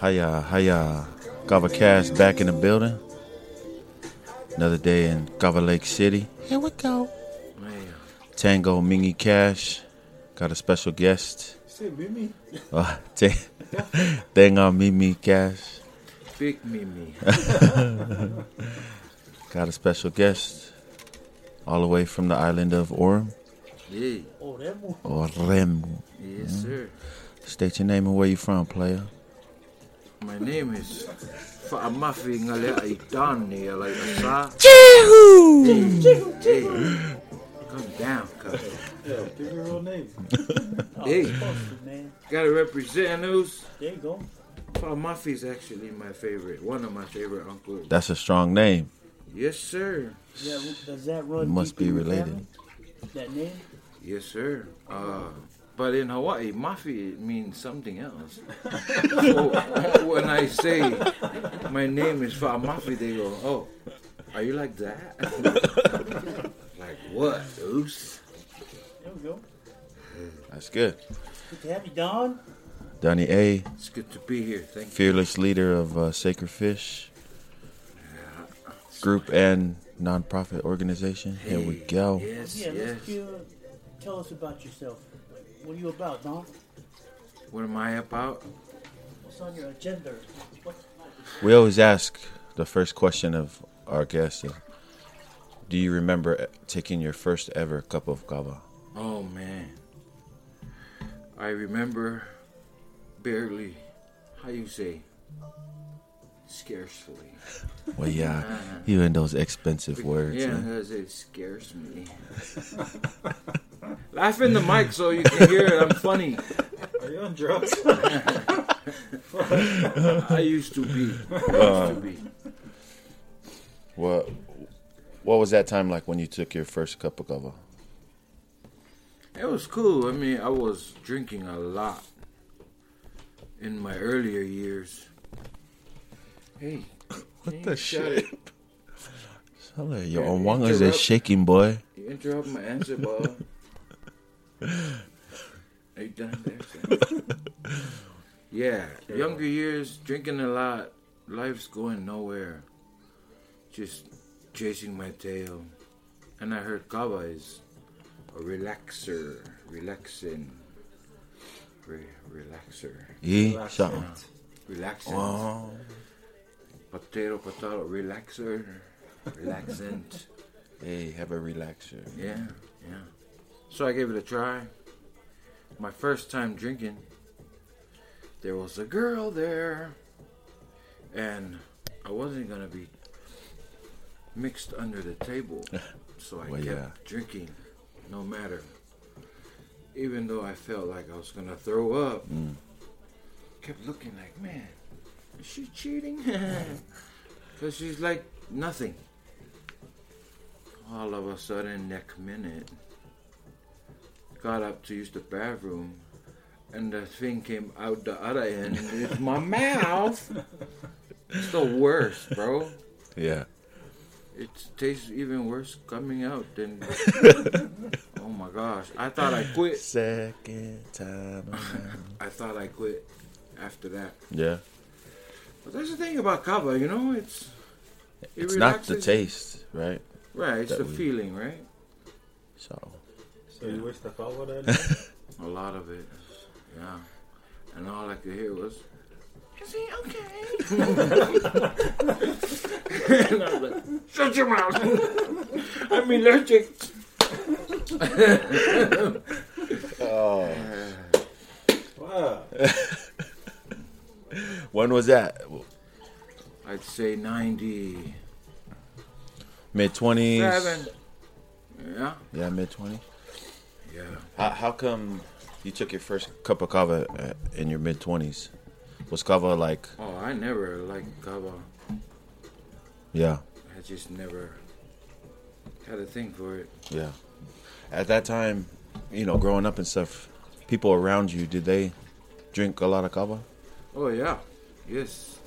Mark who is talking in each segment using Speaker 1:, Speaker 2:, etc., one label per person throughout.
Speaker 1: Hiya, hiya. Gava Cash back in the building. Another day in Kava Lake City. Here we go.
Speaker 2: Man,
Speaker 1: Tango Mingy Cash. Got a special guest.
Speaker 3: Say Mimi.
Speaker 1: Uh, t- Tango Mimi Cash.
Speaker 2: big Mimi.
Speaker 1: Got a special guest. All the way from the island of Orem.
Speaker 2: Yeah,
Speaker 3: Oh, that one.
Speaker 1: Orem.
Speaker 2: yes, sir.
Speaker 1: State your name and where you from, player.
Speaker 2: My name is Fa'amafi Ngale Aitani like Asa. Hey, come down, cuz.
Speaker 3: Yeah, give your real name.
Speaker 2: Hey,
Speaker 3: Supposed to, man.
Speaker 2: gotta represent those.
Speaker 3: There you go.
Speaker 2: Fa'amafi is actually my favorite, one of my favorite uncles.
Speaker 1: That's a strong name.
Speaker 2: Yes, sir.
Speaker 3: Yeah, does that run?
Speaker 1: You must
Speaker 3: deep
Speaker 1: be related.
Speaker 3: That name?
Speaker 2: Yes, sir. Uh, but in Hawaii, mafi means something else. so when I say my name is Fa'amafi, they go, "Oh, are you like that?" like what, Oos?
Speaker 3: There we go.
Speaker 1: That's good.
Speaker 3: Good to have you, Don.
Speaker 1: Donnie A,
Speaker 2: It's good to be here. Thank you.
Speaker 1: fearless leader of uh, Sacred Fish group and nonprofit organization. Here we go.
Speaker 2: Yes,
Speaker 3: Yeah,
Speaker 2: yes.
Speaker 3: let's uh, tell us about yourself. What are you about, Don?
Speaker 2: What am I about?
Speaker 3: What's on your agenda? What's
Speaker 1: We always ask the first question of our guests uh, Do you remember taking your first ever cup of kava?
Speaker 2: Oh man, I remember barely. How you say? Scarcely.
Speaker 1: Well, yeah, uh, even those expensive words.
Speaker 2: Yeah,
Speaker 1: huh?
Speaker 2: it scares me. Laugh in the mic so you can hear it. I'm funny.
Speaker 3: Are you on drugs?
Speaker 2: I used to be. I used to uh, be.
Speaker 1: What, what was that time like when you took your first cup of kava?
Speaker 2: It was cool. I mean, I was drinking a lot in my earlier years. Hey,
Speaker 1: What
Speaker 2: can
Speaker 1: the shit?
Speaker 2: it?
Speaker 1: Hello, your
Speaker 2: Yeah,
Speaker 1: Onwanga is shaking, boy.
Speaker 2: You interrupt my answer, Bob. Are you done there? yeah, younger years, drinking a lot, life's going nowhere. Just chasing my tail. And I heard kava is a relaxer, relaxing, re- relaxer,
Speaker 1: E,
Speaker 2: yeah. relaxing.
Speaker 1: Oh,
Speaker 2: Potato, potato, relaxer, relaxant.
Speaker 1: hey, have a relaxer.
Speaker 2: Yeah, yeah. So I gave it a try. My first time drinking, there was a girl there, and I wasn't gonna be mixed under the table, so I
Speaker 1: Well,
Speaker 2: kept
Speaker 1: yeah.
Speaker 2: drinking, no matter. Even though I felt like I was gonna throw up,
Speaker 1: Mm.
Speaker 2: kept looking like, man, is she cheating? Because she's like nothing. All of a sudden, next minute, got up to use the bathroom, and the thing came out the other end. It's my mouth. It's the worst, bro.
Speaker 1: Yeah.
Speaker 2: It tastes even worse coming out than. oh my gosh! I thought I quit.
Speaker 1: Second time. around.
Speaker 2: I thought I quit after that.
Speaker 1: yeah.
Speaker 2: But that's the thing about kava, you know, it's. It
Speaker 1: It's not the taste, right?
Speaker 2: Right, it's
Speaker 1: that
Speaker 2: the
Speaker 1: we-
Speaker 2: feeling, right?
Speaker 1: So,
Speaker 3: So you wish the call with that?
Speaker 2: A lot of it, yeah. And all I could hear was, "Is he okay?" and I was like, "Shut your mouth! I'm allergic."
Speaker 1: oh.
Speaker 3: wow.
Speaker 1: When was that?
Speaker 2: I'd say ninety-seven.
Speaker 1: Mid 20s?
Speaker 2: Yeah,
Speaker 1: Yeah, mid 20s.
Speaker 2: yeah.
Speaker 1: How, how come you took your first cup of kava uh, in your mid 20s? Was kava like,
Speaker 2: Oh, I never liked kava.
Speaker 1: yeah,
Speaker 2: I just never had a thing for it.
Speaker 1: yeah. At that time, you know, growing up and stuff, people around you, did they drink a lot of kava?
Speaker 2: Oh yeah, yes.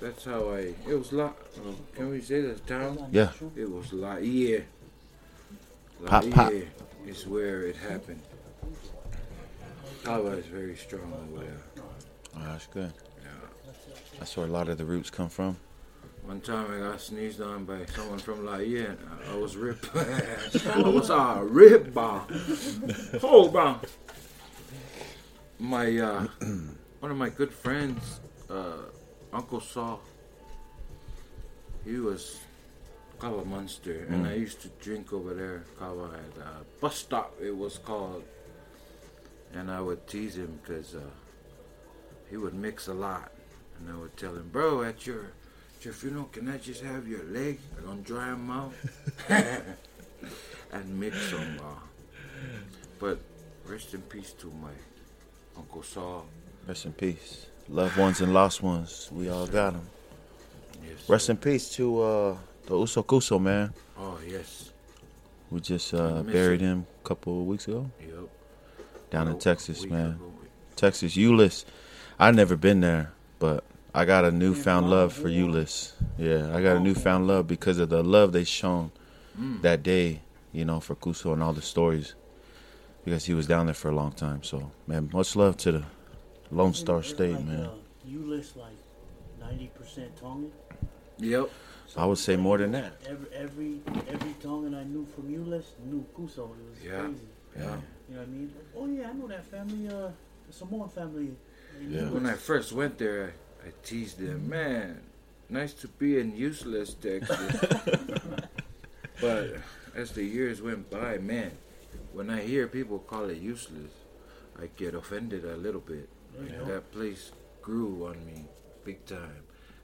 Speaker 2: That's how I. It was la. Uh, can we say the town?
Speaker 1: Yeah.
Speaker 2: It was Laie. La
Speaker 1: Pop, pop.
Speaker 2: Is where it happened. Kava is very strong over there.
Speaker 1: Oh, that's good.
Speaker 2: Yeah.
Speaker 1: That's where a lot of the roots come from.
Speaker 2: One time I got sneezed on by someone from La Yen. I was ripped. I was uh, ripped, bomb. Hold bomb. My uh, one of my good friends, uh, Uncle Saul. He was Kava Munster, and I used to drink over there. Kava at uh, bus stop, it was called, and I would tease him because uh, he would mix a lot, and I would tell him, "Bro, at your at your funeral, can I just have your leg? I'm gonna dry them out and mix them." Uh, but rest in peace to my Uncle Saul.
Speaker 1: Rest in peace. Loved ones and lost ones. We all got them.
Speaker 2: Yes.
Speaker 1: Rest in peace to uh, the Uso Kuso, man.
Speaker 2: Oh yes.
Speaker 1: We just uh, buried
Speaker 2: him.
Speaker 1: him a couple of weeks ago
Speaker 2: Yep.
Speaker 1: down in
Speaker 2: A
Speaker 1: Texas,
Speaker 2: week
Speaker 1: man.
Speaker 2: ago.
Speaker 1: Texas, Euless. I never been there, but I got a newfound love for Euless. Yeah, I got a newfound love because of the love they shown
Speaker 2: Mm.
Speaker 1: that day, you know, for Kuso and all the stories. Because he was down there for a long time. So, man, much love to the Lone Star State,
Speaker 3: like,
Speaker 1: man.
Speaker 3: Uh, Euless like ninety percent Tongan.
Speaker 2: Yep.
Speaker 1: I would say more than that.
Speaker 3: Every every every Tongan I knew from Euless knew Kuso. It was
Speaker 2: Yeah.
Speaker 3: crazy.
Speaker 2: Yeah.
Speaker 3: You know what I mean? Oh yeah, I know that family. Uh, the Samoan family.
Speaker 1: Yeah.
Speaker 2: When I first went there, I, I teased them, man, nice to be in useless Texas. but as the years went by, man, when I hear people call it useless, I get offended a little bit. Like,
Speaker 3: Yeah.
Speaker 2: That place grew on me big time.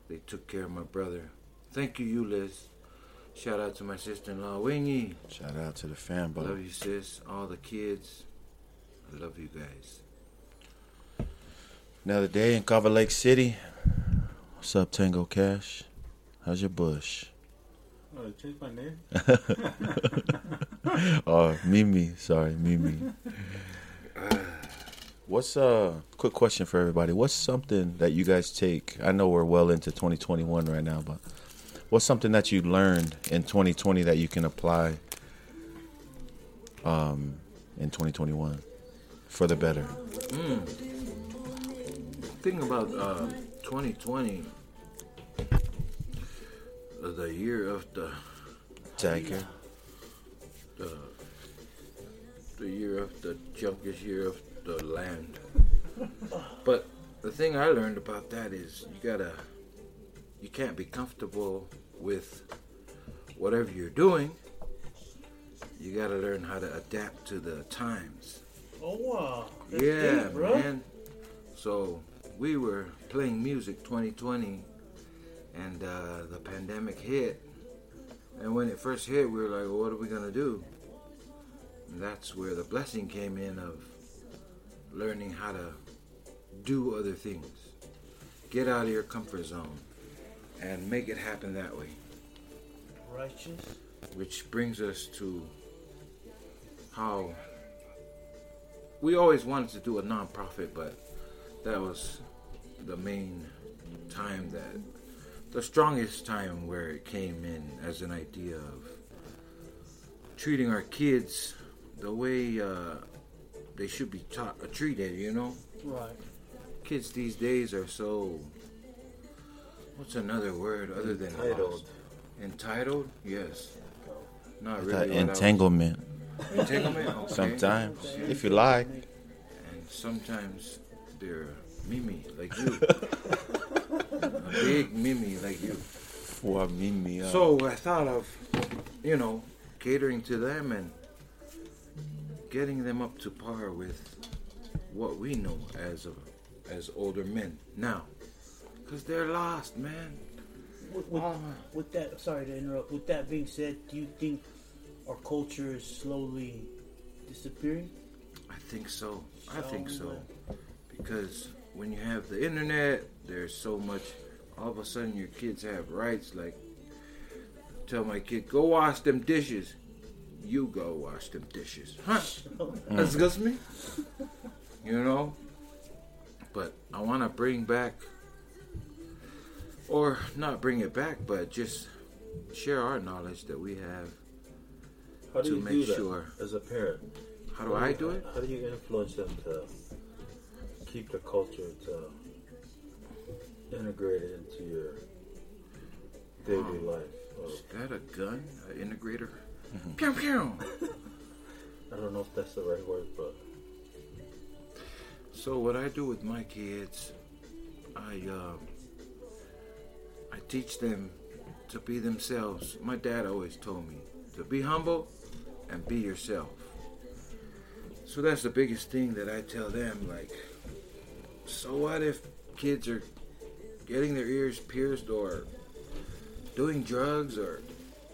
Speaker 2: They took care of my brother. Thank you, Euless. Shout out to my sister-in-law, Wingy.
Speaker 1: Shout out to the fan,
Speaker 2: Love you, sis. All the kids. I love you guys.
Speaker 1: another day in Kava Lake City. What's up, Tango Cash? How's your bush?
Speaker 4: Oh, they changed my name?
Speaker 1: Oh, Mimi. Sorry, Mimi. What's uh quick question for everybody? What's something that you guys take? I know we're well into 2021 right now, but what's something that you learned in 2020 that you can apply um in 2021 for the better?
Speaker 2: Mm. Thing about uh, 2020, uh, the year of the
Speaker 1: Tiger.
Speaker 2: the the year of the junkiest year of the land. But the thing I learned about that is you gotta, you can't be comfortable with whatever you're doing. You gotta learn how to adapt to the times.
Speaker 3: Oh wow. That's
Speaker 2: Yeah,
Speaker 3: deep, bro.
Speaker 2: man. So we were playing music 2020, and uh, the pandemic hit. And when it first hit, we were like, well, "What are we gonna do?" And that's where the blessing came in of learning how to do other things, get out of your comfort zone, and make it happen that way.
Speaker 3: Righteous.
Speaker 2: Which brings us to how we always wanted to do a nonprofit, but that was the main time that the strongest time where it came in as an idea of treating our kids the way uh, they should be taught uh, treated. You know,
Speaker 3: Right.
Speaker 2: kids these days are so. What's another word other than
Speaker 4: Entitled.
Speaker 2: lost? Entitled? Yes. Not
Speaker 1: That
Speaker 2: really. what
Speaker 1: entanglement.
Speaker 2: Entanglement. Okay.
Speaker 1: Sometimes, if you like.
Speaker 2: And sometimes they're Mimi like you. a big Mimi like you.
Speaker 1: For Mimi. uh,
Speaker 2: So I thought of, you know, catering to them and getting them up to par with what we know as a, as older men now, because they're lost, man.
Speaker 3: With, with,
Speaker 2: Oh.
Speaker 3: with that, sorry to interrupt. With that being said, do you think our culture is slowly disappearing?
Speaker 2: I think so. I think so. Because when you have the internet, there's so much. All of a sudden, your kids have rights. Like, tell my kid, go wash them dishes. You go wash them dishes. Huh? Mm. That's just me. You know? But I want to bring back, or not bring it back, but just share our knowledge that we have.
Speaker 4: How do
Speaker 2: To
Speaker 4: you
Speaker 2: make
Speaker 4: do that
Speaker 2: sure.
Speaker 4: as a parent?
Speaker 2: How do I do it?
Speaker 4: How do you influence them to keep the culture to, integrate it into your daily life? Or,
Speaker 2: Is that a gun? An integrator? Pew pew.
Speaker 4: I don't know if that's the right word, but
Speaker 2: So what I do with my kids, I um, I teach them to be themselves. My dad always told me to be humble and be yourself. So that's the biggest thing that I tell them. Like, so what if kids are getting their ears pierced or doing drugs or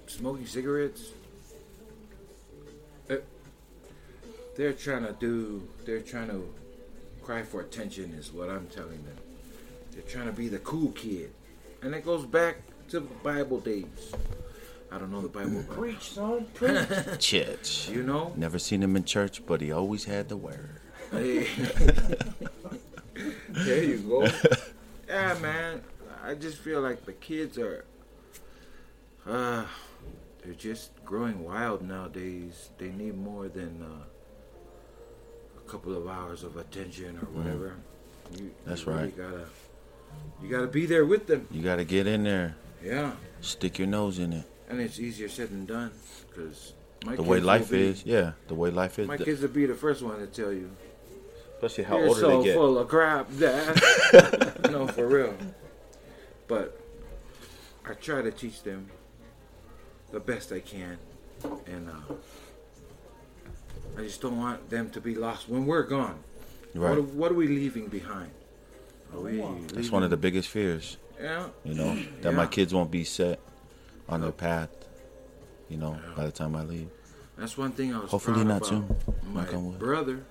Speaker 2: smoking cigarettes? They're trying to do. They're trying to cry for attention is what I'm telling them. They're trying to be the cool kid. And it goes back to the Bible days. I don't know the Bible. but-
Speaker 3: Preach, son. Preach.
Speaker 1: Church.
Speaker 2: You know?
Speaker 1: Never seen him in church, but he always had the word.
Speaker 2: Hey. there you go. Yeah, man. I just feel like the kids are uh they're just growing wild nowadays. They need more than uh, a couple of hours of attention or whatever. You,
Speaker 1: Mm. That's
Speaker 2: you really
Speaker 1: right.
Speaker 2: Gotta you gotta be there with them.
Speaker 1: You got to get in there,
Speaker 2: Yeah,
Speaker 1: stick your nose in it.
Speaker 2: and it's easier said than done because my
Speaker 1: The way life
Speaker 2: be,
Speaker 1: is, yeah, the way life is.
Speaker 2: My kids will be the first one to tell you.
Speaker 1: Especially how
Speaker 2: You're
Speaker 1: older
Speaker 2: so
Speaker 1: they get.
Speaker 2: full of crap, Dad. no, for real. But I try to teach them the best I can, and uh, I just don't want them to be lost when we're gone. What,
Speaker 1: Right.
Speaker 2: are, what are we leaving behind? Are we
Speaker 1: That's one of the biggest fears,
Speaker 2: yeah.
Speaker 1: you know, that my kids won't be set on their path, you know, by the time I leave.
Speaker 2: That's one thing I was
Speaker 1: Hopefully
Speaker 2: proud
Speaker 1: not
Speaker 2: about.
Speaker 1: soon.
Speaker 2: My
Speaker 1: Knock
Speaker 2: brother,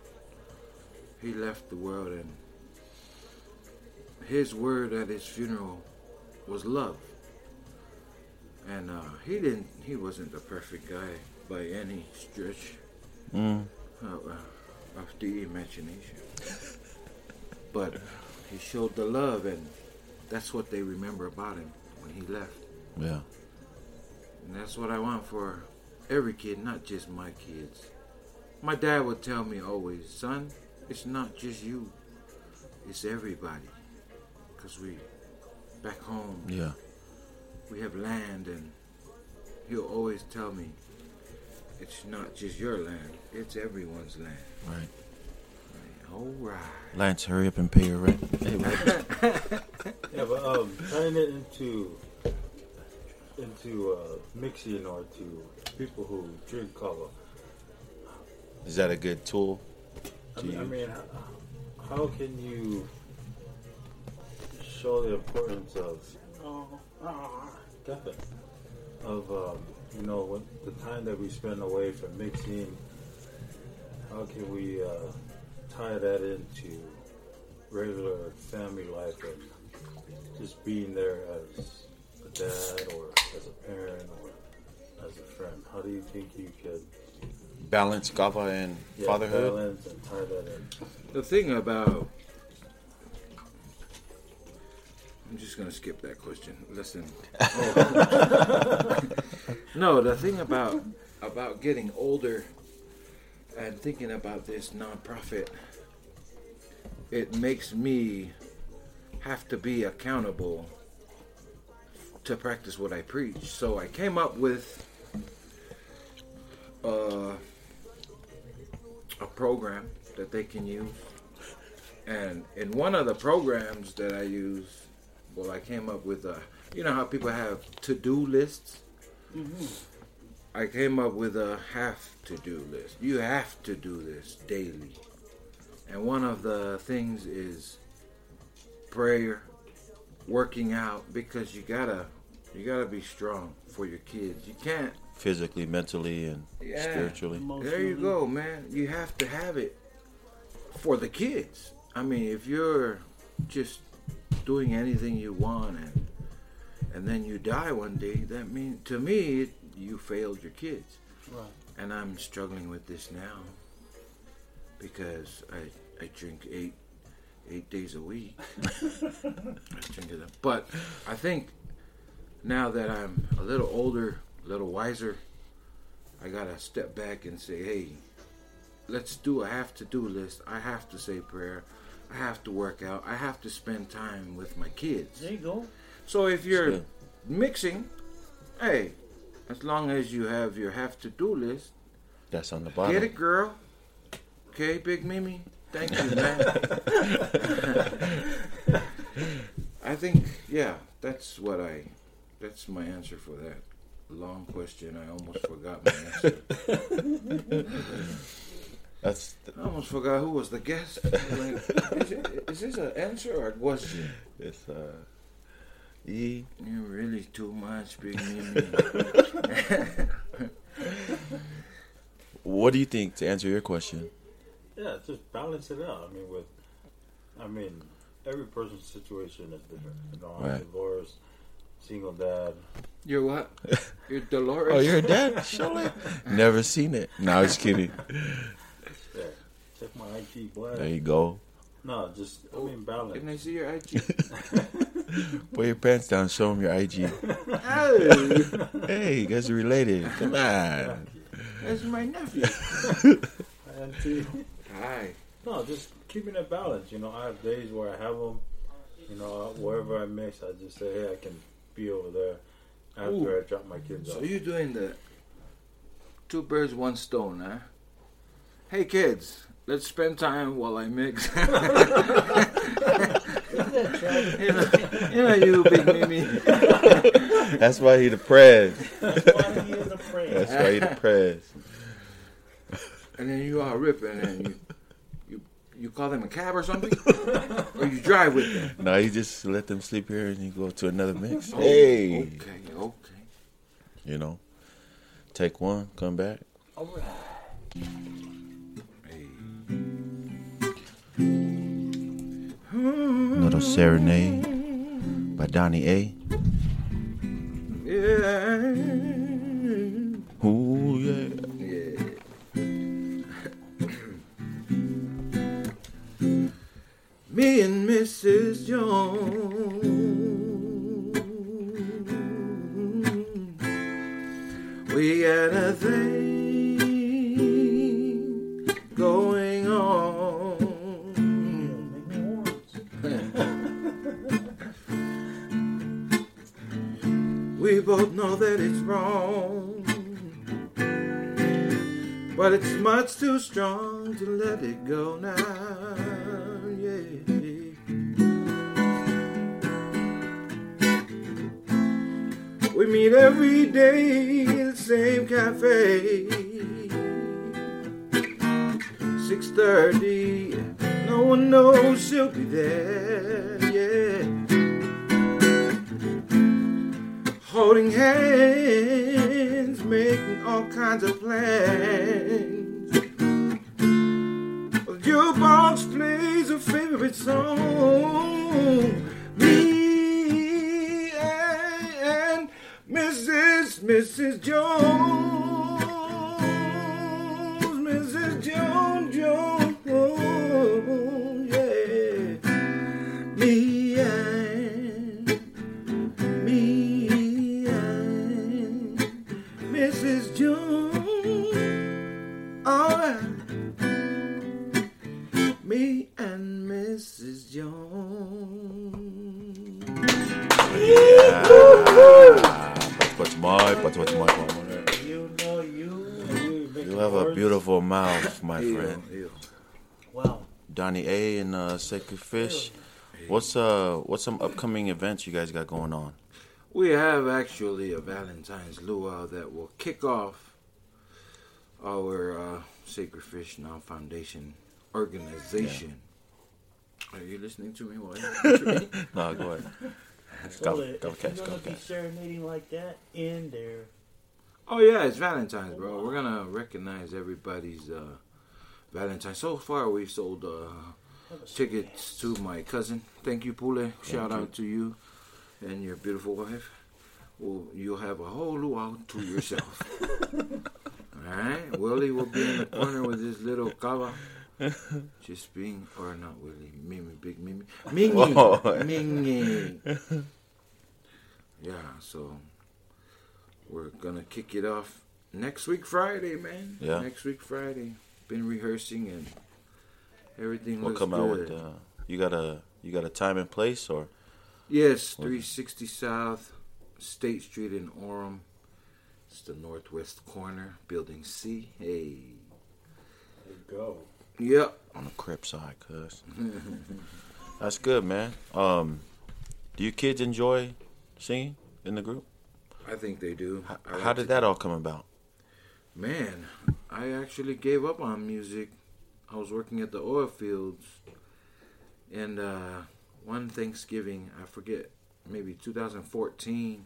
Speaker 2: he left the world, and his word at his funeral was love. And uh, he didn't. He wasn't the perfect guy by any stretch
Speaker 1: Mm.
Speaker 2: uh, uh, of the imagination. but he showed the love, and that's what they remember about him when he left.
Speaker 1: Yeah.
Speaker 2: And that's what I want for every kid, not just my kids. My dad would tell me always, son, it's not just you, it's everybody. Because we, back home,
Speaker 1: Yeah.
Speaker 2: we have land, and he'll always tell me, it's not just your land, it's everyone's land.
Speaker 1: Right.
Speaker 2: All right.
Speaker 1: Lance, hurry up and pay your rent. Hey,
Speaker 4: yeah, but um, tying it into into uh, mixing or to people who drink kava.
Speaker 1: Is that a good tool?
Speaker 4: I
Speaker 1: to
Speaker 4: mean, I mean, how, how can you show the importance of
Speaker 3: Oh, ah.
Speaker 4: Of um, you know what the time that we spend away from mixing. How can we uh, tie that into regular family life and just being there as a dad or as a parent or as a friend? How do you think you could
Speaker 1: Balance kava and
Speaker 4: yeah,
Speaker 1: fatherhood.
Speaker 4: balance and tie that in?
Speaker 2: The thing about. I'm just going to skip that question. Listen. no, the thing about about getting older and thinking about this nonprofit, it makes me have to be accountable to practice what I preach. So I came up with uh, a program that they can use. And in one of the programs that I use, well, I came up with a, you know how people have to do lists? Mm-hmm. I came up with a have to do list. You have to do this daily. And one of the things is prayer, working out, because you gotta, you gotta be strong for your kids. You can't
Speaker 1: Physically, mentally, and
Speaker 2: Yeah.
Speaker 1: spiritually.
Speaker 2: there you go, man. You have to have it for the kids. I mean, if you're just doing anything you want and and then you die one day, that means to me it, you failed your kids.
Speaker 3: Right.
Speaker 2: And I'm struggling with this now because I I drink eight eight days a week. I drink it up. But I think now that I'm a little older, a little wiser, I gotta step back and say, hey, let's do a have to do list. I have to say prayer. I have to work out. I have to spend time with my kids.
Speaker 3: There you go.
Speaker 2: So if you're mixing, hey, as long as you have your have to do list,
Speaker 1: That's on the bottom.
Speaker 2: get it, girl. Okay, Big Mimi. Thank you, man. I think, yeah, that's what I. That's my answer for that long question. I almost forgot my answer.
Speaker 1: That's
Speaker 2: I almost forgot who was the guest. Like, is, it, is this an answer or a question?
Speaker 1: it's uh,
Speaker 2: You're really too much, Big Mimi.
Speaker 1: What do you think to answer your question?
Speaker 4: Yeah, just balance it out. I mean, with, I mean, every person's situation is different. You know, I'm
Speaker 1: Right.
Speaker 4: divorced, single dad.
Speaker 2: You're what? You're Dolores.
Speaker 1: Oh, you're a dad? Surely. Never seen it. No, I was kidding.
Speaker 4: Yeah, check my IG, boy.
Speaker 1: There you go.
Speaker 4: No, just I mean balance. Can.
Speaker 2: I see your IG?
Speaker 1: Pull your pants down. Show them your IG. Hey, you guys are related. Come on.
Speaker 2: that's my nephew.
Speaker 4: Auntie.
Speaker 2: Hi.
Speaker 4: No, just keeping it balanced. You know, I have days where I have them. You know, wherever I mix, I just say, hey, I can be over there after
Speaker 2: Ooh.
Speaker 4: I drop my kids
Speaker 2: So
Speaker 4: off.
Speaker 2: So you're doing the two birds, one stone, huh? Hey kids, let's spend time while I mix.
Speaker 3: Look at that, Travis.
Speaker 2: you, know, you know you, big Mimi.
Speaker 1: That's why he depressed.
Speaker 3: That's why he is afraid.
Speaker 1: That's why he depressed.
Speaker 2: And then you are ripping and you, you, you call them a cab or something, or you drive with them.
Speaker 1: No, you just let them sleep here and you go to another mix. Oh, hey,
Speaker 2: Okay, okay.
Speaker 1: you know, take one, come back.
Speaker 3: All right.
Speaker 1: Serenade by Donnie A.
Speaker 2: Yeah.
Speaker 1: Ooh yeah.
Speaker 2: Yeah. Me and Mrs. Jones. We got a thing We both know that it's wrong. But it's much too strong to let it go now. Yeah. We meet every day in the same cafe. 6:30. No one knows she'll be there. Yeah holding hands, making all kinds of plans. Well, your box plays a favorite song. Me and Mrs. Mrs. Jones, Mrs. Jones,
Speaker 1: What's my, what's what's my,
Speaker 3: You know you.
Speaker 1: You have a beautiful mouth, my
Speaker 2: Ew,
Speaker 1: friend.
Speaker 2: ew.
Speaker 3: Wow.
Speaker 1: Donnie A and uh, Sacred Fish. What's uh what's some upcoming events you guys got going on?
Speaker 2: We have actually a Valentine's luau that will kick off our uh, Sacred Fish Now Foundation organization. Are you listening to me? You
Speaker 1: No, go ahead.
Speaker 3: So
Speaker 1: Go,
Speaker 3: that
Speaker 1: go
Speaker 3: if
Speaker 1: catch,
Speaker 3: you're
Speaker 1: go
Speaker 3: gonna be
Speaker 1: catch.
Speaker 3: serenading like that in there,
Speaker 2: Oh yeah, it's Valentine's, bro. We're gonna recognize everybody's uh, Valentine's. So far, we've sold uh, tickets to my cousin. Thank you, Pule. Shout
Speaker 1: you.
Speaker 2: out to you and your beautiful wife. Well, you'll have a whole luau to yourself. All right, Willie will be in the corner with his little kava. Just being, or not Willie, Mimi, big Mimi. Mingy,
Speaker 1: Whoa.
Speaker 2: Mingy. Yeah, so we're gonna kick it off next week Friday, man.
Speaker 1: Yeah.
Speaker 2: Next week Friday. Been rehearsing and everything
Speaker 1: We'll
Speaker 2: looks
Speaker 1: come
Speaker 2: good.
Speaker 1: out with uh, You got a you got a time and place or
Speaker 2: Yes, 360 South, State Street in Orem. It's the northwest corner, Building C. Hey.
Speaker 4: There you go.
Speaker 2: Yep.
Speaker 1: on the crip side, cuz. That's good, man. Um, do you kids enjoy singing in the group?
Speaker 2: I think they do.
Speaker 1: How,
Speaker 2: like
Speaker 1: how
Speaker 2: to-
Speaker 1: did that all come about?
Speaker 2: Man, I actually gave up on music. I was working at the oil fields. And uh, one Thanksgiving, I forget, maybe 2014,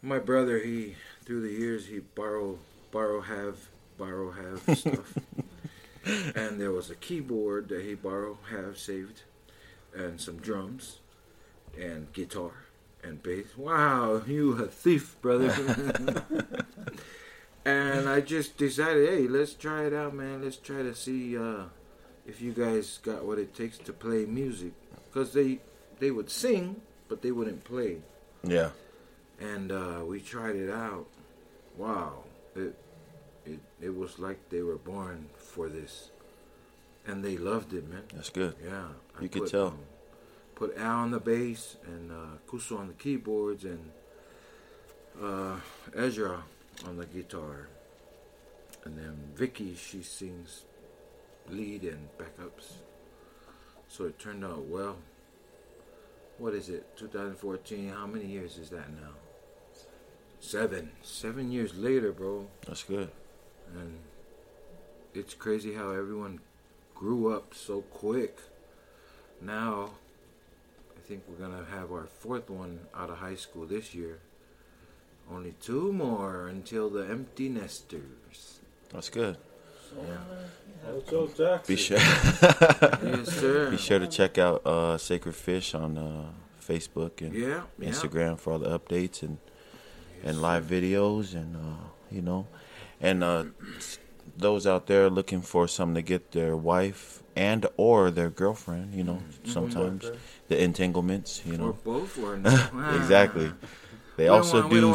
Speaker 2: my brother, he, through the years, he borrow, borrow, have, borrow, have stuff. and there was a keyboard that he borrowed, have saved, and some drums, and guitar, and bass. Wow, you a thief, brother. And I just decided, hey, let's try it out, man. Let's try to see uh, if you guys got what it takes to play music. Because they, they would sing, but they wouldn't play.
Speaker 1: Yeah,
Speaker 2: And uh, we tried it out. Wow. It, it, it was like they were born for this. And they loved it, man.
Speaker 1: that's good.
Speaker 2: Yeah.
Speaker 1: You could tell.
Speaker 2: um, put Al on the bass and uh, Kuso on the keyboards and uh, Ezra on the guitar. And then Vicky, she sings lead and backups. So it turned out well. What is it? 2014. How many years is that now? Seven. Seven years later, bro.
Speaker 1: That's good.
Speaker 2: And it's crazy how everyone grew up so quick. Now, I think we're going to have our fourth one out of high school this year. Only two more until the empty nesters.
Speaker 1: That's good.
Speaker 3: So, uh,
Speaker 1: Be sure
Speaker 2: yes, sir.
Speaker 1: be sure to check out uh, Sacred Fish on uh, Facebook and
Speaker 2: Yeah, yeah.
Speaker 1: Instagram for all the updates and
Speaker 2: Yes,
Speaker 1: and live videos and uh, you know and uh, those out there looking for something to get their wife and or their girlfriend you know sometimes the entanglements you
Speaker 2: Or
Speaker 1: know
Speaker 2: both, or
Speaker 1: exactly they also
Speaker 2: want-
Speaker 1: do
Speaker 2: don't no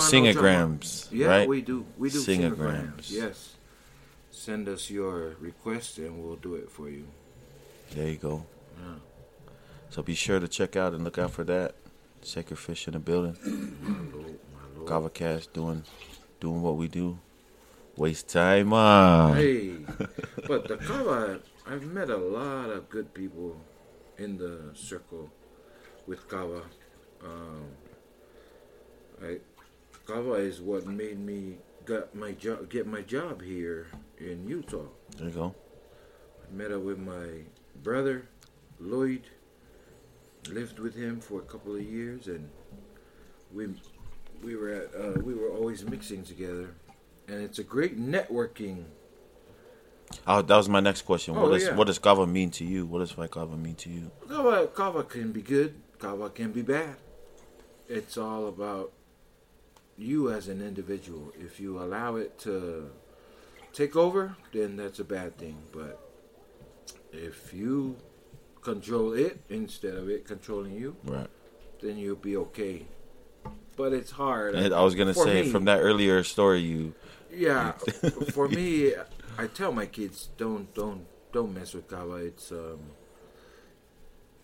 Speaker 2: Yeah,
Speaker 1: right
Speaker 2: we do. We do
Speaker 1: Singograms.
Speaker 2: singograms. Yes. Send us your request and we'll do it for you.
Speaker 1: there you go
Speaker 2: Yeah.
Speaker 1: so be sure to check out and look out for that sacred fish in the building
Speaker 2: My Lord, my Lord.
Speaker 1: Doing doing what we do waste time on
Speaker 2: Hey, but the Kava, I've met a lot of good people in the circle with Kava. Um, I, Kava is what made me got my job, get my job here in Utah.
Speaker 1: there you go
Speaker 2: I met up with my brother, Lloyd. Lived with him for a couple of years, and we we were at uh, we were always mixing together, and it's a great networking
Speaker 1: oh, that was my next question
Speaker 2: Oh,
Speaker 1: what does
Speaker 2: yeah.
Speaker 1: what does Kava mean to you what does Kava mean to you
Speaker 2: Kava, kava can be good. Kava can be bad. It's all about you as an individual. If you allow it to take over, then that's a bad thing. But if you control it instead of it controlling you,
Speaker 1: right
Speaker 2: then you'll be okay. But it's hard.
Speaker 1: And I was gonna say
Speaker 2: me-
Speaker 1: from that earlier story, you
Speaker 2: Yeah, for me, I tell my kids don't don't don't mess with kava. It's um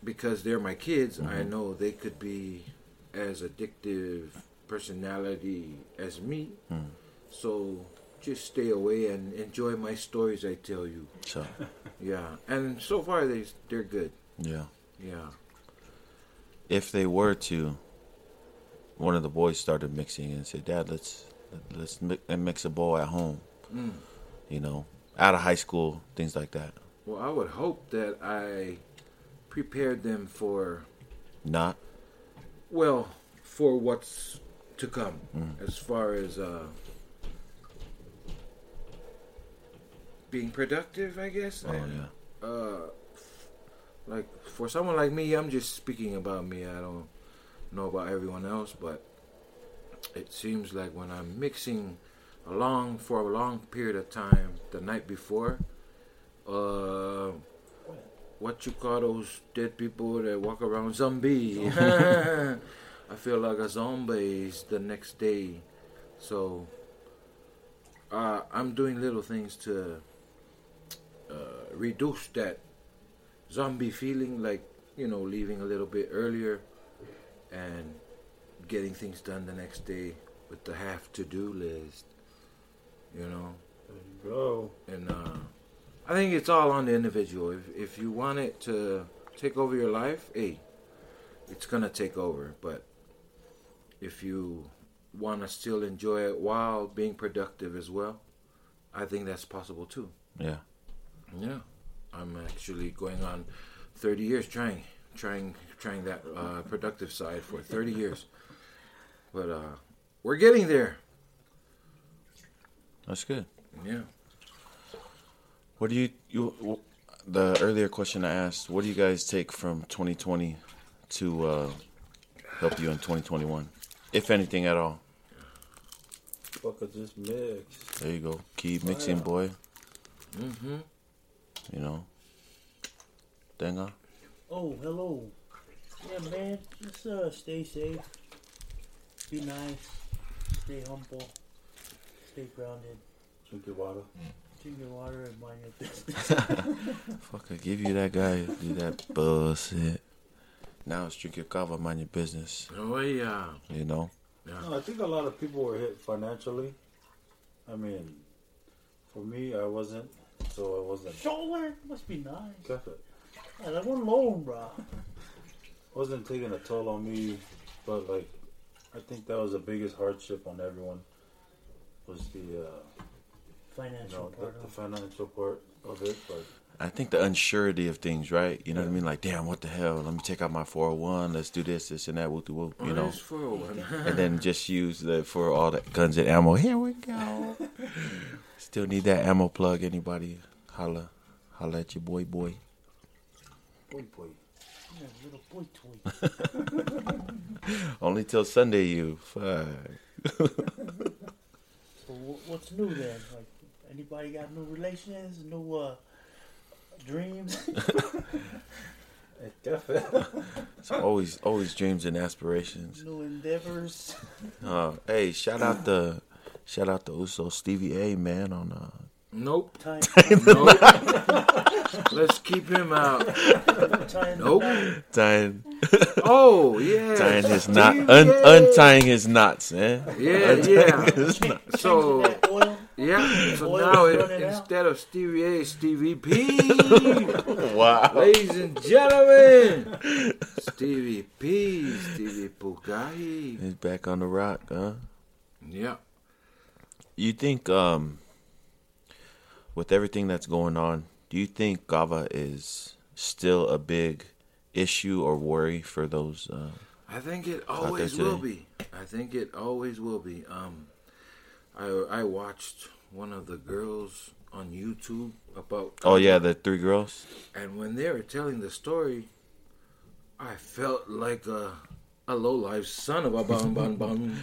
Speaker 2: because they're my kids. I know they could be as addictive personality as me.
Speaker 1: Hmm.
Speaker 2: So just stay away and enjoy my stories I tell you.
Speaker 1: so
Speaker 2: Yeah, and so far they they're good.
Speaker 1: yeah.
Speaker 2: Yeah.
Speaker 1: If they were to, one of the boys started mixing and said, "Dad, let's let's mi- mix a bowl at home,"
Speaker 2: Mm.
Speaker 1: you know, out of high school, things like that.
Speaker 2: Well, I would hope that I prepared them for
Speaker 1: Not
Speaker 2: Well, for what's to come,
Speaker 1: Mm.
Speaker 2: as far as uh, being productive, I guess.
Speaker 1: oh
Speaker 2: and,
Speaker 1: yeah,
Speaker 2: Uh, like for someone like me, I'm just speaking about me. I don't know about everyone else, but it seems like when I'm mixing along for a long period of time, the night before, uh, what you call those dead people that walk around zombie? I feel like a zombie the next day, so uh, I'm doing little things to uh, reduce that zombie feeling, like you know, leaving a little bit earlier and getting things done the next day with the have to do list. You know,
Speaker 4: There you go.
Speaker 2: and uh, I think it's all on the individual. If if you want it to take over your life, hey, it's gonna take over. But if you want to still enjoy it while being productive as well, I think that's possible too.
Speaker 1: Yeah.
Speaker 2: Yeah, I'm actually going on 30 years trying, trying, trying that uh, productive side for 30 years. But uh, we're getting there.
Speaker 1: That's good.
Speaker 2: Yeah.
Speaker 1: What do you you the earlier question I asked? What do you guys take from 2020 to uh, help you in 2021, if anything at all?
Speaker 4: Fuck it, just mix.
Speaker 1: There you go. Keep mixing, boy.
Speaker 2: Mm-hmm.
Speaker 1: You know. Denga.
Speaker 3: Oh, hello. Yeah, man. Just uh, stay safe. Be nice. Stay humble. Stay grounded.
Speaker 4: Drink your water. Mm.
Speaker 3: Drink your water and mind your business.
Speaker 1: Fuck, I give you that guy. Do that bullshit. Now it's drink your kava, mind your business.
Speaker 2: Oh yeah.
Speaker 1: You know.
Speaker 2: Yeah.
Speaker 4: No, I think a lot of people were hit financially. I mean, for me, I wasn't, so I wasn't.
Speaker 3: Shoulder must be nice.
Speaker 4: Got it.
Speaker 3: Yeah, that one loan, bro.
Speaker 4: wasn't taking a toll on me, but like, I think that was the biggest hardship on everyone. Was the uh, you
Speaker 3: Financial
Speaker 4: know
Speaker 3: part
Speaker 4: the
Speaker 3: of
Speaker 4: financial part of it, but
Speaker 1: I think the unsurety of things, right? You know what I mean? Like, damn, what the hell? Let me take out my 401. Let's do this, this, and that. Whoop, whoop, you know.
Speaker 2: There's for one.
Speaker 1: and then just use the for all the guns and ammo. Here we go. Still need that ammo plug. Anybody holla, holla at your boy, boy.
Speaker 4: boy, boy.
Speaker 3: Yeah, little boy toy.
Speaker 1: Only till Sunday, you. Fuck.
Speaker 3: So what's new then? Like, anybody got new relations, new uh, dreams?
Speaker 4: Hey,
Speaker 1: It's always, always dreams and aspirations.
Speaker 3: new endeavors?
Speaker 1: Uh, hey, shout out the, shout out the Uso Stevie A man on. Uh,
Speaker 2: nope.
Speaker 3: Time,
Speaker 2: Nope. Let's keep him out.
Speaker 3: time
Speaker 2: Nope.
Speaker 1: tying,
Speaker 2: Oh yeah.
Speaker 1: tying his knot, un, untying his knots, eh?
Speaker 2: Yeah, yeah.
Speaker 3: Changing
Speaker 2: So yeah. So
Speaker 3: Oil
Speaker 2: now it,
Speaker 3: running out.
Speaker 2: instead of Stevie A, Stevie P.
Speaker 1: Wow.
Speaker 2: Ladies and gentlemen, Stevie P, Stevie Pukai.
Speaker 1: He's back on the rock, huh?
Speaker 2: Yeah.
Speaker 1: You think, um, with everything that's going on, do you think Kava is still a big issue or worry for those? Uh,
Speaker 2: I think it always will be. I think it always will be. Um, I I watched one of the girls on YouTube about.
Speaker 1: oh yeah, the three girls.
Speaker 2: And when they were telling the story, I felt like a a low life son of a bum bum bum,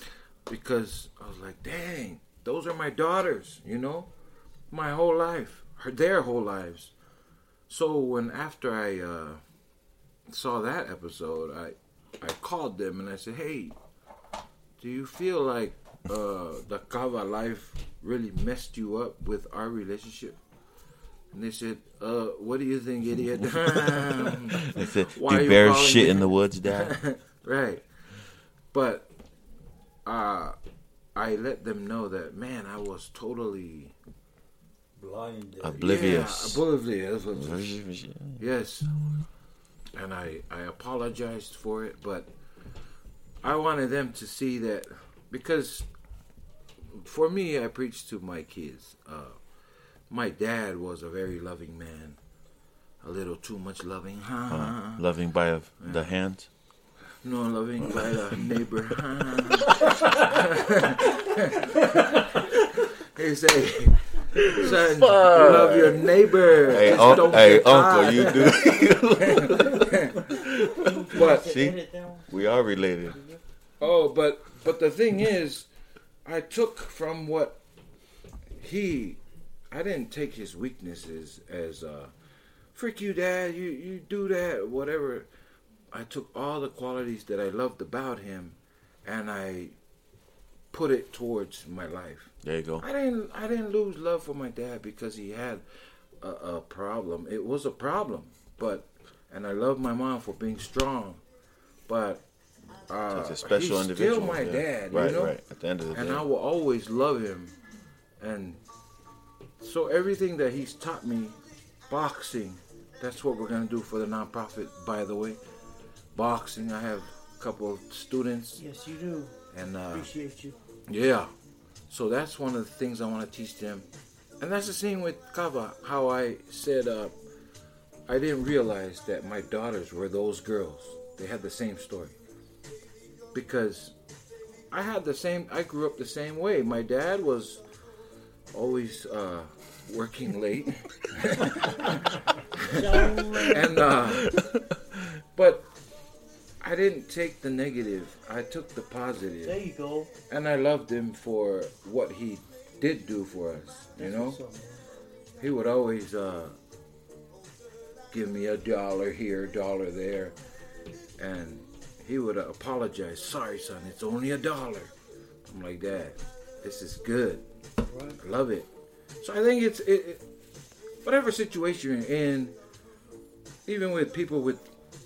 Speaker 2: because I was like, dang, those are my daughters. You know, my whole life, her their whole lives. So when after I uh, saw that episode, I I called them and I said, hey, do you feel like uh, the Kava life really messed you up with our relationship? And they said, uh, what do you think, idiot?
Speaker 1: They said,
Speaker 2: Why
Speaker 1: "Do bears
Speaker 2: calling
Speaker 1: shit
Speaker 2: me?"
Speaker 1: in the woods, Dad?"
Speaker 2: right. But uh, I let them know that, man, I was totally
Speaker 4: Blinded.
Speaker 1: Oblivious.
Speaker 2: Yeah, oblivious. Yes. And I, I apologized for it, but I wanted them to see that because for me, I preach to my kids. Uh, my dad was a very loving man, a little too much loving.
Speaker 1: Uh, loving by a, the hand.
Speaker 2: No loving by the neighbor. he say, son, love your neighbor.
Speaker 1: Hey,
Speaker 2: Just
Speaker 1: un-
Speaker 2: don't
Speaker 1: hey,
Speaker 2: get
Speaker 1: uncle,
Speaker 2: caught."
Speaker 1: you do.
Speaker 2: But
Speaker 1: See?
Speaker 3: Edit that one.
Speaker 1: we are related.
Speaker 2: Oh, but but the thing is, I took from what he. I didn't take his weaknesses as uh, "freak you, dad." You you do that, whatever. I took all the qualities that I loved about him, and I put it towards my life.
Speaker 1: There you go.
Speaker 2: I didn't I didn't lose love for my dad because he had a, a problem. It was a problem, but and I love my mom for being strong, but uh,
Speaker 1: He's a special
Speaker 2: he's
Speaker 1: individual.
Speaker 2: still my
Speaker 1: yeah.
Speaker 2: dad,
Speaker 1: Right,
Speaker 2: you know.
Speaker 1: right. At the end of the
Speaker 2: And
Speaker 1: day.
Speaker 2: I will always love him, and so everything that he's taught me, boxing, that's what we're gonna do for the nonprofit. By the way, boxing. I have a couple of students,
Speaker 3: Yes, you do.
Speaker 2: and uh,
Speaker 3: Appreciate you.
Speaker 2: Yeah. So that's one of the things I want to teach them. And that's the same with Kava, how I said uh, I didn't realize that my daughters were those girls. They had the same story. Because I had the same, I grew up the same way. My dad was always uh, working late. and, uh, but I didn't take the negative, I took the positive
Speaker 3: There you go.
Speaker 2: and I loved him for what he did do for us. You know, he would always uh, give me a dollar here, dollar there, and he would uh, apologize. Sorry, son, it's only a dollar. I'm like, Dad, this is good.
Speaker 3: Right.
Speaker 2: I love it. So I think it's it, it, whatever situation you're in, even with people with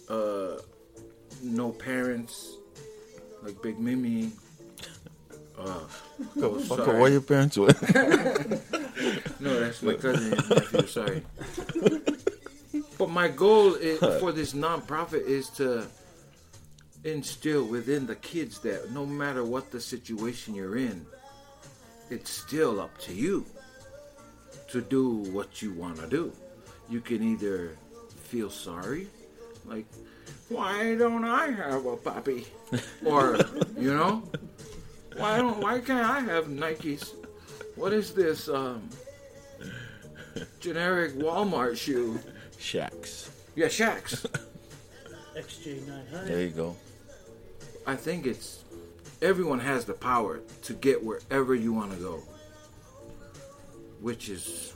Speaker 2: uh, no parents, like Big Mimi. Uh,
Speaker 1: Go, fuck
Speaker 2: sorry.
Speaker 1: where your parents with?
Speaker 2: No, that's my cousin and nephew. Sorry. But my goal is, for this nonprofit is to instill within the kids that no matter what the situation you're in, it's still up to you to do what you want to do. You can either feel sorry, like, why don't I have a puppy? Or, you know, why don't why can't I have Nikes? What is this um generic Walmart shoe?
Speaker 1: Shacks.
Speaker 2: Yeah, Shacks.
Speaker 3: XJ900.
Speaker 1: There you go.
Speaker 2: I think it's everyone has the power to get wherever you want to go, which is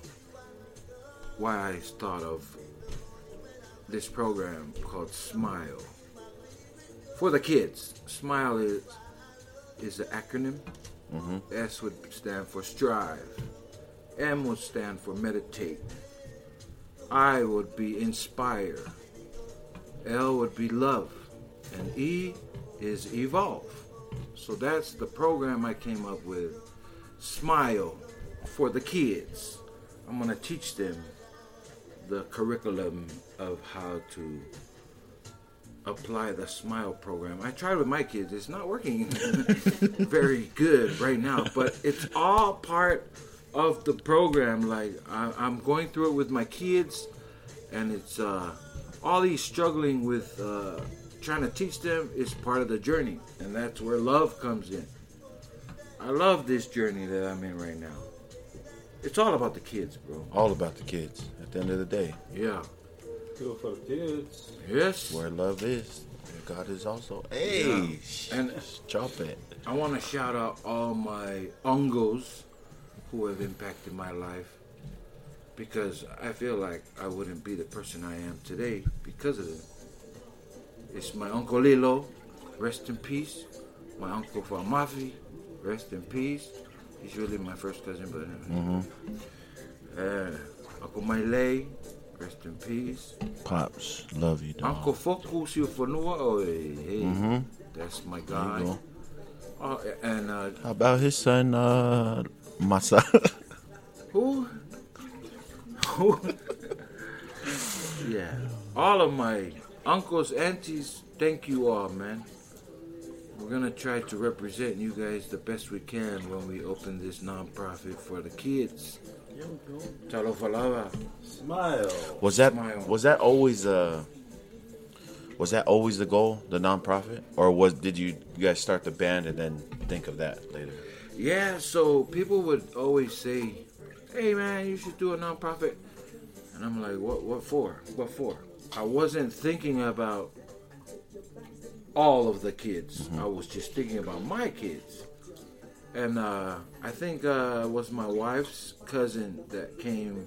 Speaker 2: why I thought of this program called Smile for the kids. Smile is is the acronym. Mm-hmm. S would stand for strive. M would stand for meditate. I would be inspire. L would be love. And E is evolve. So that's the program I came up with. Smile for the kids. I'm going to teach them the curriculum of how to apply the smile program. I tried with my kids. It's not working very good right now, but it's all part of the program. Like I, I'm going through it with my kids, and it's uh, all these struggling with uh, trying to teach them is part of the journey, and that's where love comes in. I love this journey that I'm in right now. It's all about the kids, bro.
Speaker 1: All about the kids. At the end of the day,
Speaker 2: Yeah.
Speaker 4: Do it for the kids.
Speaker 2: Yes.
Speaker 1: where love is, God is also. Hey,
Speaker 2: Yeah. And-
Speaker 1: chop it.
Speaker 2: I want to shout out all my uncles who have impacted my life because I feel like I wouldn't be the person I am today because of them. It's my uncle Lilo, rest in peace. My uncle Falmafi, rest in peace. He's really my first cousin, but anyway. Uh, Uncle Maile, rest in peace.
Speaker 1: Pops, love you, dog.
Speaker 2: Uncle Foku Siufanua, oh, hey, hey, that's my guy. Oh, and uh,
Speaker 1: How about his son, uh, Masa?
Speaker 2: Who? Who? yeah. All of my uncles, aunties, thank you all, man. We're gonna try to represent you guys the best we can when we open this nonprofit for the kids.
Speaker 3: There we go.
Speaker 2: Talofa lava.
Speaker 4: Smile.
Speaker 1: was that
Speaker 2: Smile.
Speaker 1: was that always uh was that always the goal, the nonprofit, or was did you, you guys start the band and then think of that later?
Speaker 2: Yeah, so people would always say, "Hey, man, you should do a nonprofit," and I'm like, "What? What for? What for?" I wasn't thinking about all of the kids. I was just thinking about my kids, and uh, I think uh, it was my wife's cousin that came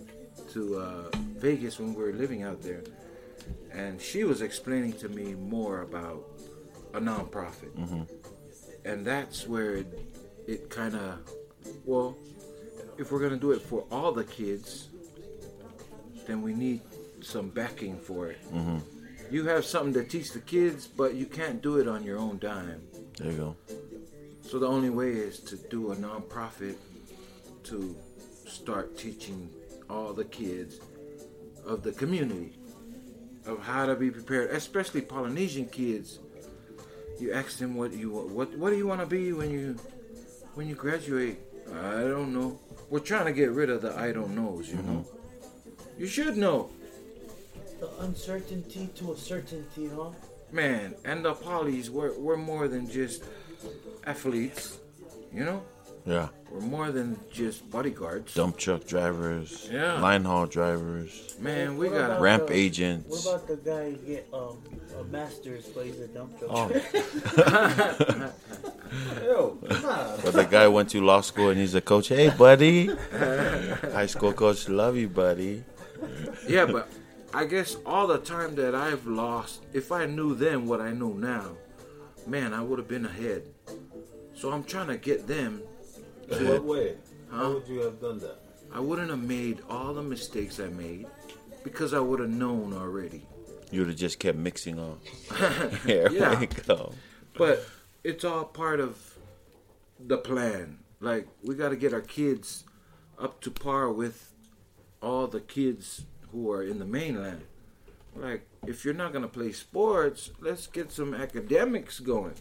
Speaker 2: to uh, Vegas when we were living out there, and she was explaining to me more about a nonprofit and that's where it, it kind of well if we're gonna do it for all the kids then we need some backing for it.
Speaker 1: Mm-hmm.
Speaker 2: You have something to teach the kids, but you can't do it on your own dime.
Speaker 1: There you go.
Speaker 2: So the only way is to do a nonprofit to start teaching all the kids of the community of how to be prepared, especially Polynesian kids. You ask them what you what what do you want to be when you when you graduate? I don't know. We're trying to get rid of the I don't knows, you know. Mm-hmm. You should know,
Speaker 3: The uncertainty to a certainty, huh?
Speaker 2: man. And the polys, we're we're more than just athletes, you know.
Speaker 1: Yeah.
Speaker 2: We're more than just bodyguards.
Speaker 1: Dump truck drivers.
Speaker 2: Yeah.
Speaker 1: Line haul drivers.
Speaker 2: Man, we got
Speaker 1: Ramp
Speaker 3: the-
Speaker 1: agents.
Speaker 3: What about the guy who get um a master's plays a dump truck?
Speaker 1: Oh.
Speaker 4: Yo.
Speaker 1: But the guy went to law school and he's a coach. Hey, buddy. High school coach, love you, buddy.
Speaker 2: Yeah, but I guess all the time that I've lost, if I knew then what I know now, man, I would have been ahead. So I'm trying to get them.
Speaker 4: In what way?
Speaker 2: Huh?
Speaker 4: How would you have done that?
Speaker 2: I wouldn't have made all the mistakes I made because I would have known already.
Speaker 1: You would have just kept mixing on. Here
Speaker 2: Yeah.
Speaker 1: we go.
Speaker 2: But it's all part of the plan. Like we got to get our kids up to par with all the kids who are in the mainland. Like if you're not gonna play sports, let's get some academics going.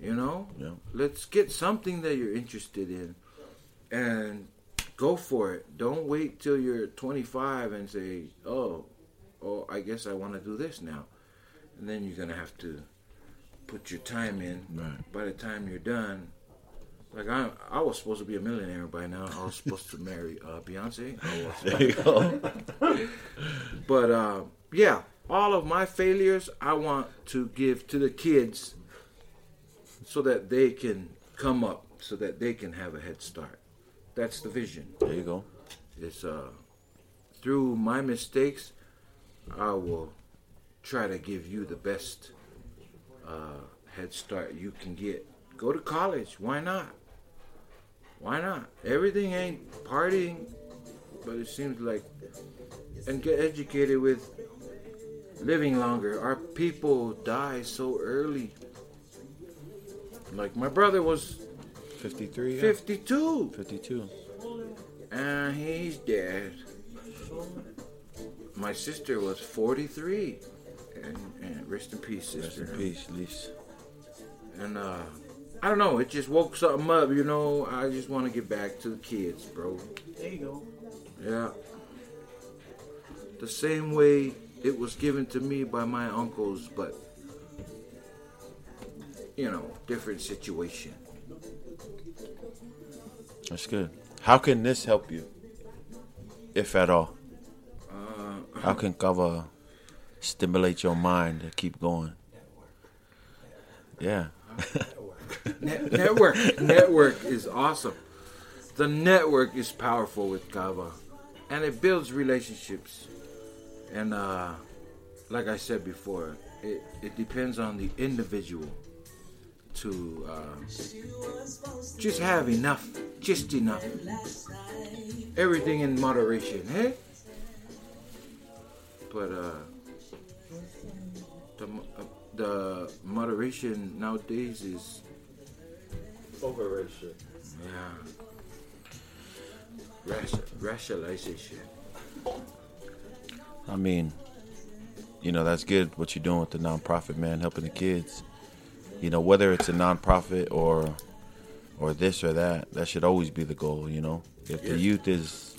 Speaker 2: You know,
Speaker 1: Yeah.
Speaker 2: let's get something that you're interested in, and go for it. Don't wait till you're 25 and say, "Oh, oh, I guess I want to do this now," and then you're gonna have to put your time in.
Speaker 1: Right.
Speaker 2: By the time you're done, like I, I was supposed to be a millionaire by now. I was supposed to marry uh, Beyonce. Was.
Speaker 1: There you go.
Speaker 2: But uh, yeah, all of my failures I want to give to the kids so that they can come up, so that they can have a head start. That's the vision.
Speaker 1: There you go.
Speaker 2: It's uh, through my mistakes, I will try to give you the best uh, head start you can get. Go to college. Why not? Why not? Everything ain't partying, but it seems like, and get educated with living longer. Our people die so early. Like my brother was
Speaker 1: 53. yeah.
Speaker 2: 52
Speaker 1: 52.
Speaker 2: and he's dead. My sister was 43. And, and rest in peace, sister.
Speaker 1: Rest in peace, Lise.
Speaker 2: And uh, I don't know, it just woke something up, you know. I just want to get back to the kids, bro.
Speaker 3: There you go.
Speaker 2: Yeah. The same way it was given to me by my uncles, but you know, different situation.
Speaker 1: That's good. How can this help you, if at all?
Speaker 2: Uh,
Speaker 1: How can kava stimulate your mind to keep going? Yeah.
Speaker 2: Net- network network is awesome. The network is powerful with Kava, and it builds relationships. And uh, like I said before, it, it depends on the individual to uh, just have enough, just enough. Everything in moderation, eh? But uh, the uh, the moderation nowadays is
Speaker 4: Overration.
Speaker 2: yeah. Ration, rationalization.
Speaker 1: I mean, you know, that's good what you're doing with the nonprofit, man, helping the kids. You know, whether it's a nonprofit or or this or that, that should always be the goal, you know. If the youth is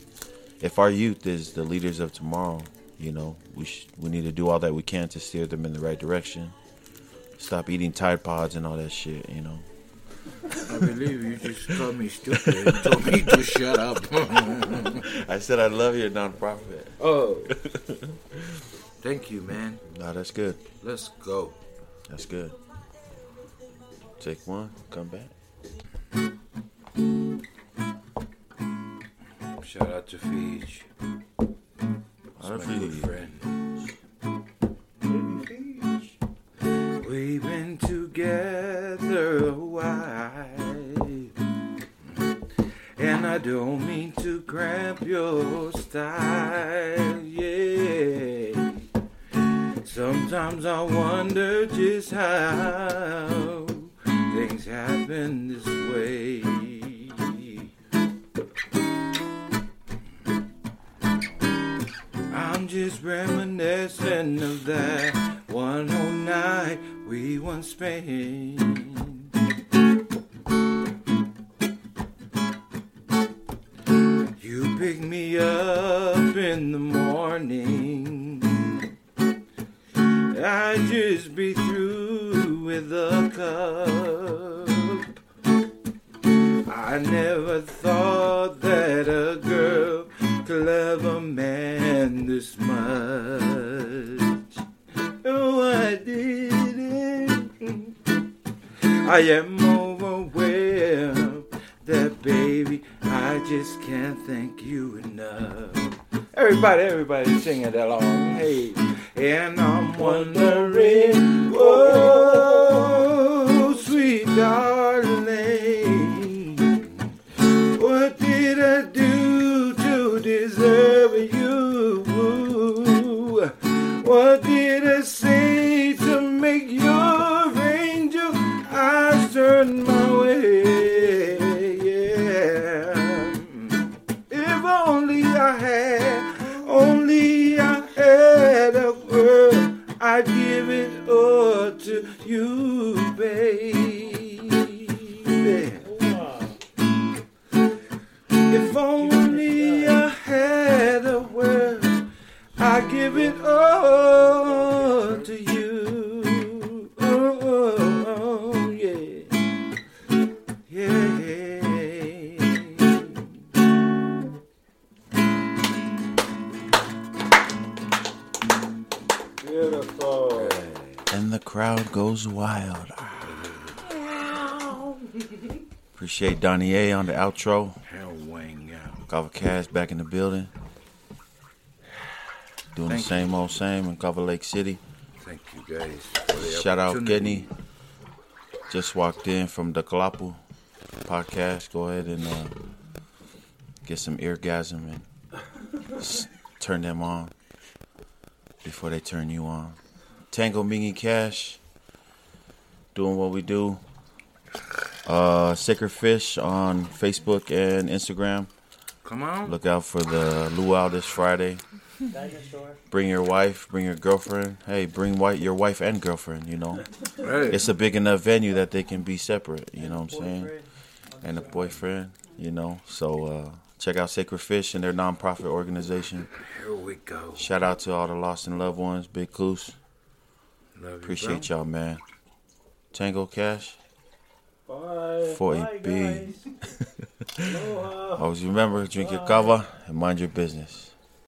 Speaker 1: if our youth is the leaders of tomorrow, you know, we sh- we need to do all that we can to steer them in the right direction. Stop eating Tide Pods and all that shit, you know.
Speaker 2: I believe you just called me stupid and told me to shut up.
Speaker 1: I said I love your nonprofit.
Speaker 2: oh. Thank you, man.
Speaker 1: No, that's good.
Speaker 2: Let's go.
Speaker 1: That's good. Take one, come back.
Speaker 2: Shout out to
Speaker 1: Out of
Speaker 2: my good friend. We've been together a while. And I don't mean to cramp your style, yeah. Sometimes I wonder just how things happen this way. I'm just reminiscing of that one whole night we once spent. You pick me up in the morning. I just be through with a cup. I never thought that a girl could love a man this much. Oh, I didn't. I am overwhelmed that baby, I just can't thank you enough. Everybody, everybody sing it along. Hey, and I'm wondering, oh, sweet darling, what did I do to deserve
Speaker 1: crowd goes wild. Appreciate Donnie A on the outro.
Speaker 2: Hell wang out.
Speaker 1: Cover Cash back in the building. Doing
Speaker 2: Thank
Speaker 1: the same old same in Kava Lake City.
Speaker 2: Thank you guys.
Speaker 1: Shout out. Gedney. Just walked in from the Kalapu podcast. Go ahead and uh, get some eargasm and turn them on before they turn you on. Tango Mingy Cash. Doing what we do. Uh, Sacred Fish on Facebook and Instagram.
Speaker 2: Come on.
Speaker 1: Look out for the luau this Friday. Bring your wife, bring your girlfriend. Hey, bring white your wife and girlfriend. You know,
Speaker 2: Right.
Speaker 1: it's a big enough venue that they can be separate. You know what I'm saying? And a boyfriend. You know, so uh, check out Sacred Fish and their nonprofit organization.
Speaker 2: Here we go.
Speaker 1: Shout out to all the lost and loved ones. Big Coos.
Speaker 2: Love
Speaker 1: Appreciate
Speaker 2: bro.
Speaker 1: y'all, man. Tango Cash.
Speaker 4: Bye.
Speaker 1: For
Speaker 3: Bye,
Speaker 1: a B. Always remember, drink your kava and mind your business.